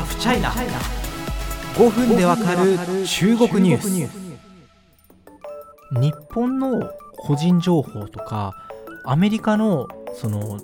ハフチャイナ5分でわかる中国ニュース。日本の個人情報とかアメリカのその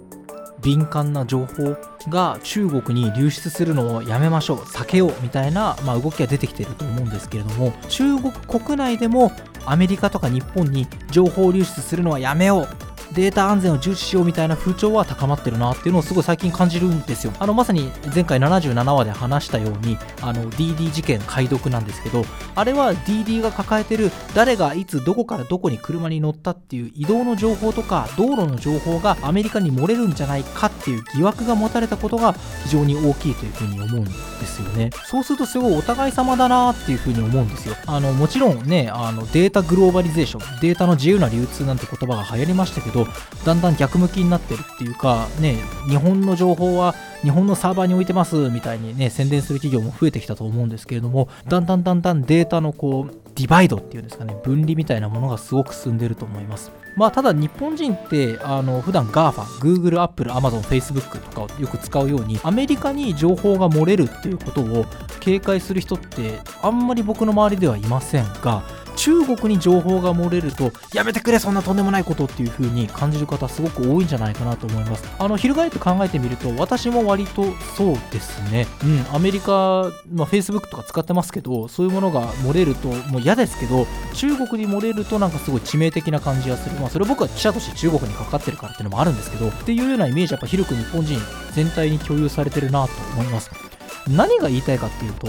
敏感な情報が中国に流出するのをやめましょう避けようみたいな、まあ、動きが出てきていると思うんですけれども中国国内でもアメリカとか日本に情報流出するのはやめようデータ安全を重視しようみたいな風潮は高まってるなっていうのをすごい最近感じるんですよ。あのまさに前回77話で話したようにあの DD 事件解読なんですけどあれは DD が抱えてる誰がいつどこからどこに車に乗ったっていう移動の情報とか道路の情報がアメリカに漏れるんじゃないかっていう疑惑が持たれたことが非常に大きいというふうに思うんですよね。そうするとすごいお互い様だなっていうふうに思うんですよ。あのもちろんねあのデータグローバリゼーションデータの自由な流通なんて言葉が流行りましたけどだんだん逆向きになってるっていうかね日本の情報は日本のサーバーに置いてますみたいにね宣伝する企業も増えてきたと思うんですけれどもだんだんだんだんデータのこうディバイドっていうんですかね分離みたいなものがすごく進んでると思います。まあただ日本人ってあの普段 GAFA、Google、Apple、Amazon、Facebook とかをよく使うようにアメリカに情報が漏れるっていうことを警戒する人ってあんまり僕の周りではいませんが中国に情報が漏れるとやめてくれそんなとんでもないことっていう風に感じる方すごく多いんじゃないかなと思います。あの翻って考えてみると私も割とそうですね。うんアメリカ、まあ、Facebook とか使ってますけどそういうものが漏れるともう嫌ですけど中国に漏れるとなんかすごい致命的な感じがする。まあそれ僕は記者として中国にかかってるからっていうのもあるんですけどっていうようなイメージやっぱ広く日本人全体に共有されてるなと思います。何が言いたいかっていうと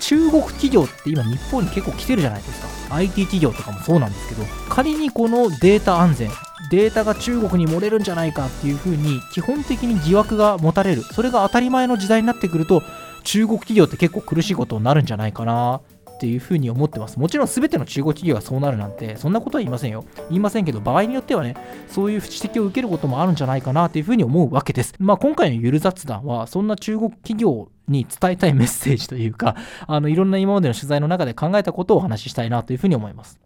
中国企業って今日本に結構来てるじゃないですか IT 企業とかもそうなんですけど仮にこのデータ安全データが中国に漏れるんじゃないかっていうふうに基本的に疑惑が持たれるそれが当たり前の時代になってくると中国企業って結構苦しいことになるんじゃないかなっていうふうに思ってます。もちろん全ての中国企業がそうなるなんて、そんなことは言いませんよ。言いませんけど、場合によってはね、そういう指摘を受けることもあるんじゃないかなっていうふうに思うわけです。まあ今回のゆる雑談は、そんな中国企業に伝えたいメッセージというか、あのいろんな今までの取材の中で考えたことをお話ししたいなというふうに思います。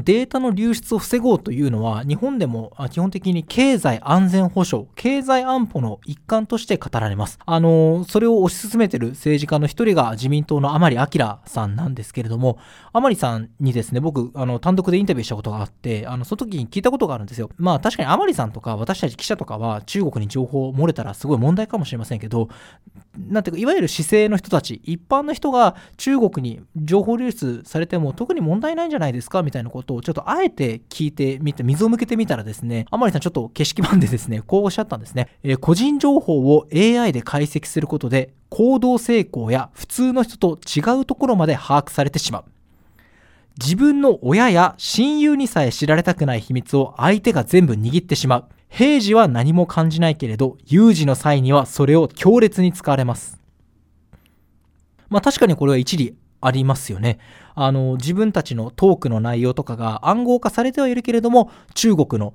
データの流出を防ごうというのは、日本でも基本的に経済安全保障、経済安保の一環として語られます。あの、それを推し進めている政治家の一人が自民党の甘利明さんなんですけれども、甘利さんにですね、僕、あの、単独でインタビューしたことがあって、あの、その時に聞いたことがあるんですよ。まあ、確かに甘利さんとか私たち記者とかは中国に情報を漏れたらすごい問題かもしれませんけど、なんていうか、いわゆる姿勢の人たち、一般の人が中国に情報流出されても特に問題ないんじゃないですかみたいなことをちょっとあえて聞いてみて、水を向けてみたらですね、甘利さんちょっと景色版でですね、こうおっしゃったんですね。えー、個人情報を AI で解析することで、行動成功や普通の人と違うところまで把握されてしまう。自分の親や親友にさえ知られたくない秘密を相手が全部握ってしまう。平時は何も感じないけれど、有事の際にはそれを強烈に使われます。まあ確かにこれは一理ありますよね。あの、自分たちのトークの内容とかが暗号化されてはいるけれども、中国の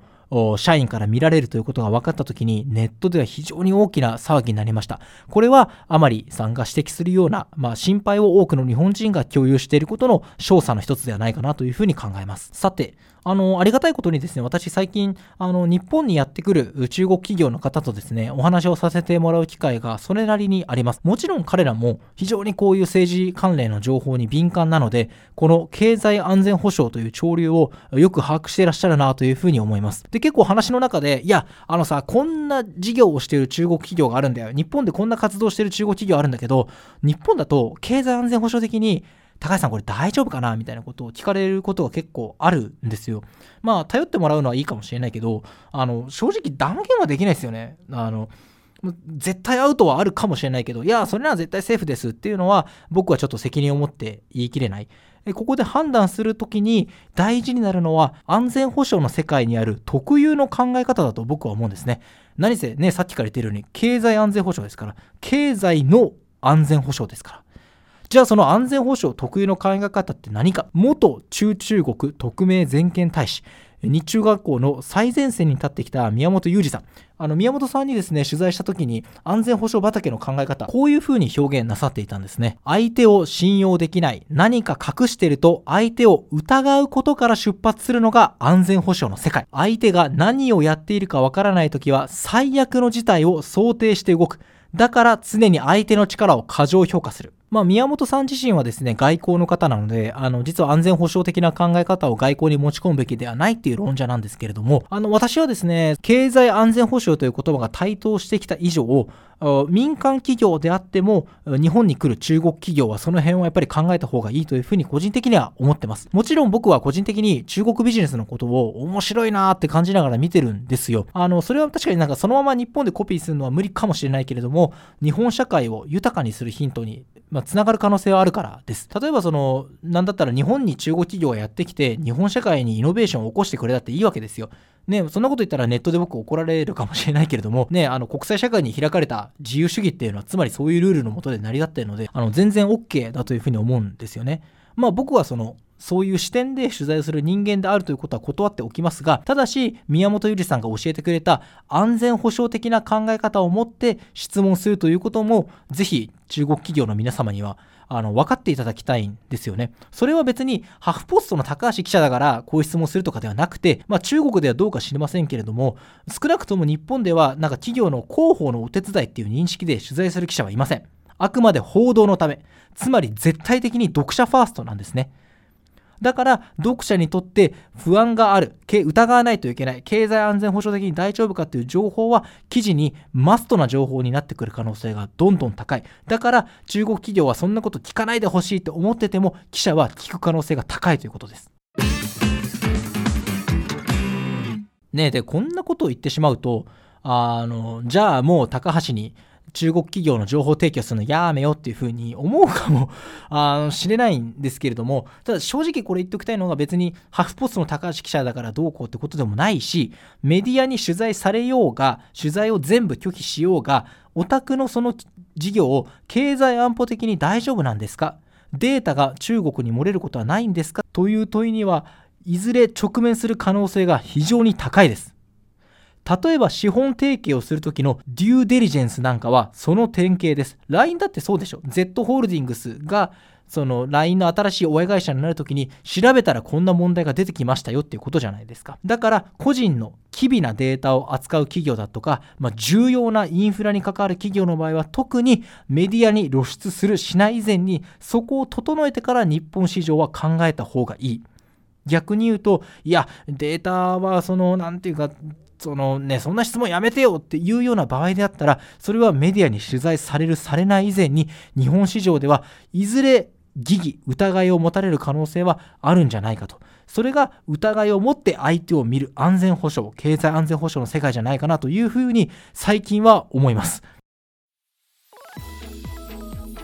社員から見られるということが分かった時にネットでは非常に大きな騒ぎになりました。これは甘利さんが指摘するような、まあ、心配を多くの日本人が共有していることの証左の一つではないかなというふうに考えます。さて、あの、ありがたいことにですね、私最近、あの、日本にやってくる中国企業の方とですね、お話をさせてもらう機会がそれなりにあります。もちろん彼らも非常にこういう政治関連の情報に敏感なので、この経済安全保障という潮流をよく把握していらっしゃるなというふうに思います。で、結構話の中で、いや、あのさ、こんな事業をしてる中国企業があるんだよ。日本でこんな活動してる中国企業あるんだけど、日本だと経済安全保障的に高橋さんこれ大丈夫かな？みたいなことを聞かれることが結構あるんですよ。まあ、頼ってもらうのはいいかもしれないけど、あの、正直断言はできないですよね。あの、絶対アウトはあるかもしれないけど、いや、それなら絶対セーフですっていうのは、僕はちょっと責任を持って言い切れない。ここで判断するときに大事になるのは安全保障の世界にある特有の考え方だと僕は思うんですね。何せね、さっきから言ってるように経済安全保障ですから、経済の安全保障ですから。じゃあその安全保障特有の考え方って何か？元中中国特命全権大使日中学校の最前線に立ってきた宮本裕二さん。あの宮本さんにですね取材した時に安全保障畑の考え方こういうふうに表現なさっていたんですね。相手を信用できない何か隠してると相手を疑うことから出発するのが安全保障の世界。相手が何をやっているかわからない時は最悪の事態を想定して動く。だから常に相手の力を過剰評価する。まあ、宮本さん自身はですね、外交の方なので、あの、実は安全保障的な考え方を外交に持ち込むべきではないっていう論者なんですけれども、あの、私はですね、経済安全保障という言葉が台頭してきた以上、民間企業であっても日本に来る中国企業はその辺をやっぱり考えた方がいいというふうに個人的には思ってます。もちろん僕は個人的に中国ビジネスのことを面白いなーって感じながら見てるんですよ。あの、それは確かになんかそのまま日本でコピーするのは無理かもしれないけれども、日本社会を豊かにするヒントにま、つながる可能性はあるからです。例えばその、なんだったら日本に中国企業がやってきて、日本社会にイノベーションを起こしてくれたっていいわけですよ。ね、そんなこと言ったらネットで僕怒られるかもしれないけれども、ね、あの国際社会に開かれた自由主義っていうのは、つまりそういうルールのもとで成り立っているので、あの全然 OK だというふうに思うんですよね。まあ僕はその、そういう視点で取材をする人間であるということは断っておきますが、ただし、宮本由里さんが教えてくれた安全保障的な考え方を持って質問するということも、ぜひ中国企業の皆様にはあの分かっていただきたいんですよね。それは別にハフポストの高橋記者だからこういう質問するとかではなくて、まあ、中国ではどうか知りませんけれども少なくとも日本ではなんか企業の広報のお手伝いっていう認識で取材する記者はいません。あくまで報道のためつまり絶対的に読者ファーストなんですね。だから読者にとって不安がある疑わないといけない経済安全保障的に大丈夫かという情報は記事にマストな情報になってくる可能性がどんどん高い。だから中国企業はそんなこと聞かないでほしいと思ってても記者は聞く可能性が高いということです。ねでこんなことを言ってしまうとあのじゃあもう高橋に中国企業の情報提供するのやめよっていうふうに思うかも あしれないんですけれども、ただ正直これ言っておきたいのが別にハフポストの高橋記者だからどうこうってことでもないし、メディアに取材されようが、取材を全部拒否しようが、お宅のその事業を経済安保的に大丈夫なんですか？データが中国に漏れることはないんですか？という問いにはいずれ直面する可能性が非常に高いです。例えば資本提携をする時のデューデリジェンスなんかはその典型です。LINE だってそうでしょ。Z ホールディングスがその LINE の新しい親会社になるときに調べたらこんな問題が出てきましたよっていうことじゃないですか。だから個人の機微なデータを扱う企業だとか、まあ、重要なインフラに関わる企業の場合は特にメディアに露出するしない以前にそこを整えてから日本市場は考えた方がいい。逆に言うと、いや、データはその、なんていうか、そのね、そんな質問やめてよっていうような場合であったら、それはメディアに取材される、されない以前に、日本市場ではいずれ疑義、疑いを持たれる可能性はあるんじゃないかと。それが疑いを持って相手を見る安全保障、経済安全保障の世界じゃないかなというふうに最近は思います。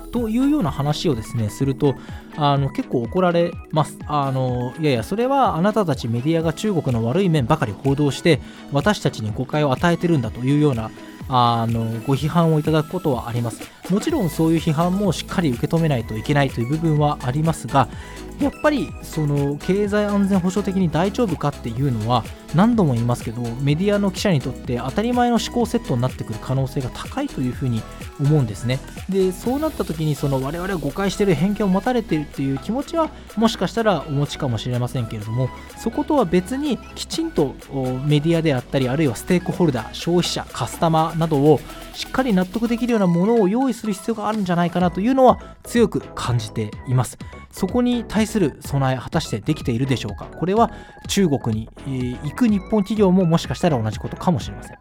というような話をですね、すると、あの結構怒られます。あのいやいや、それはあなたたちメディアが中国の悪い面ばかり報道して、私たちに誤解を与えてるんだというようなあのご批判をいただくことはあります。もちろんそういう批判もしっかり受け止めないといけないという部分はありますが、やっぱりその経済安全保障的に大丈夫かっていうのは何度も言いますけどメディアの記者にとって当たり前の思考セットになってくる可能性が高いというふうに思うんですね。でそうなった時にその我々は誤解している偏見を持たれているっていう気持ちはもしかしたらお持ちかもしれませんけれどもそことは別にきちんとメディアであったりあるいはステークホルダー消費者カスタマーなどをしっかり納得できるようなものを用意する必要があるんじゃないかなというのは強く感じています。そこに対する備え果たしてできているでしょうか。これは中国に、行く日本企業ももしかしたら同じことかもしれません。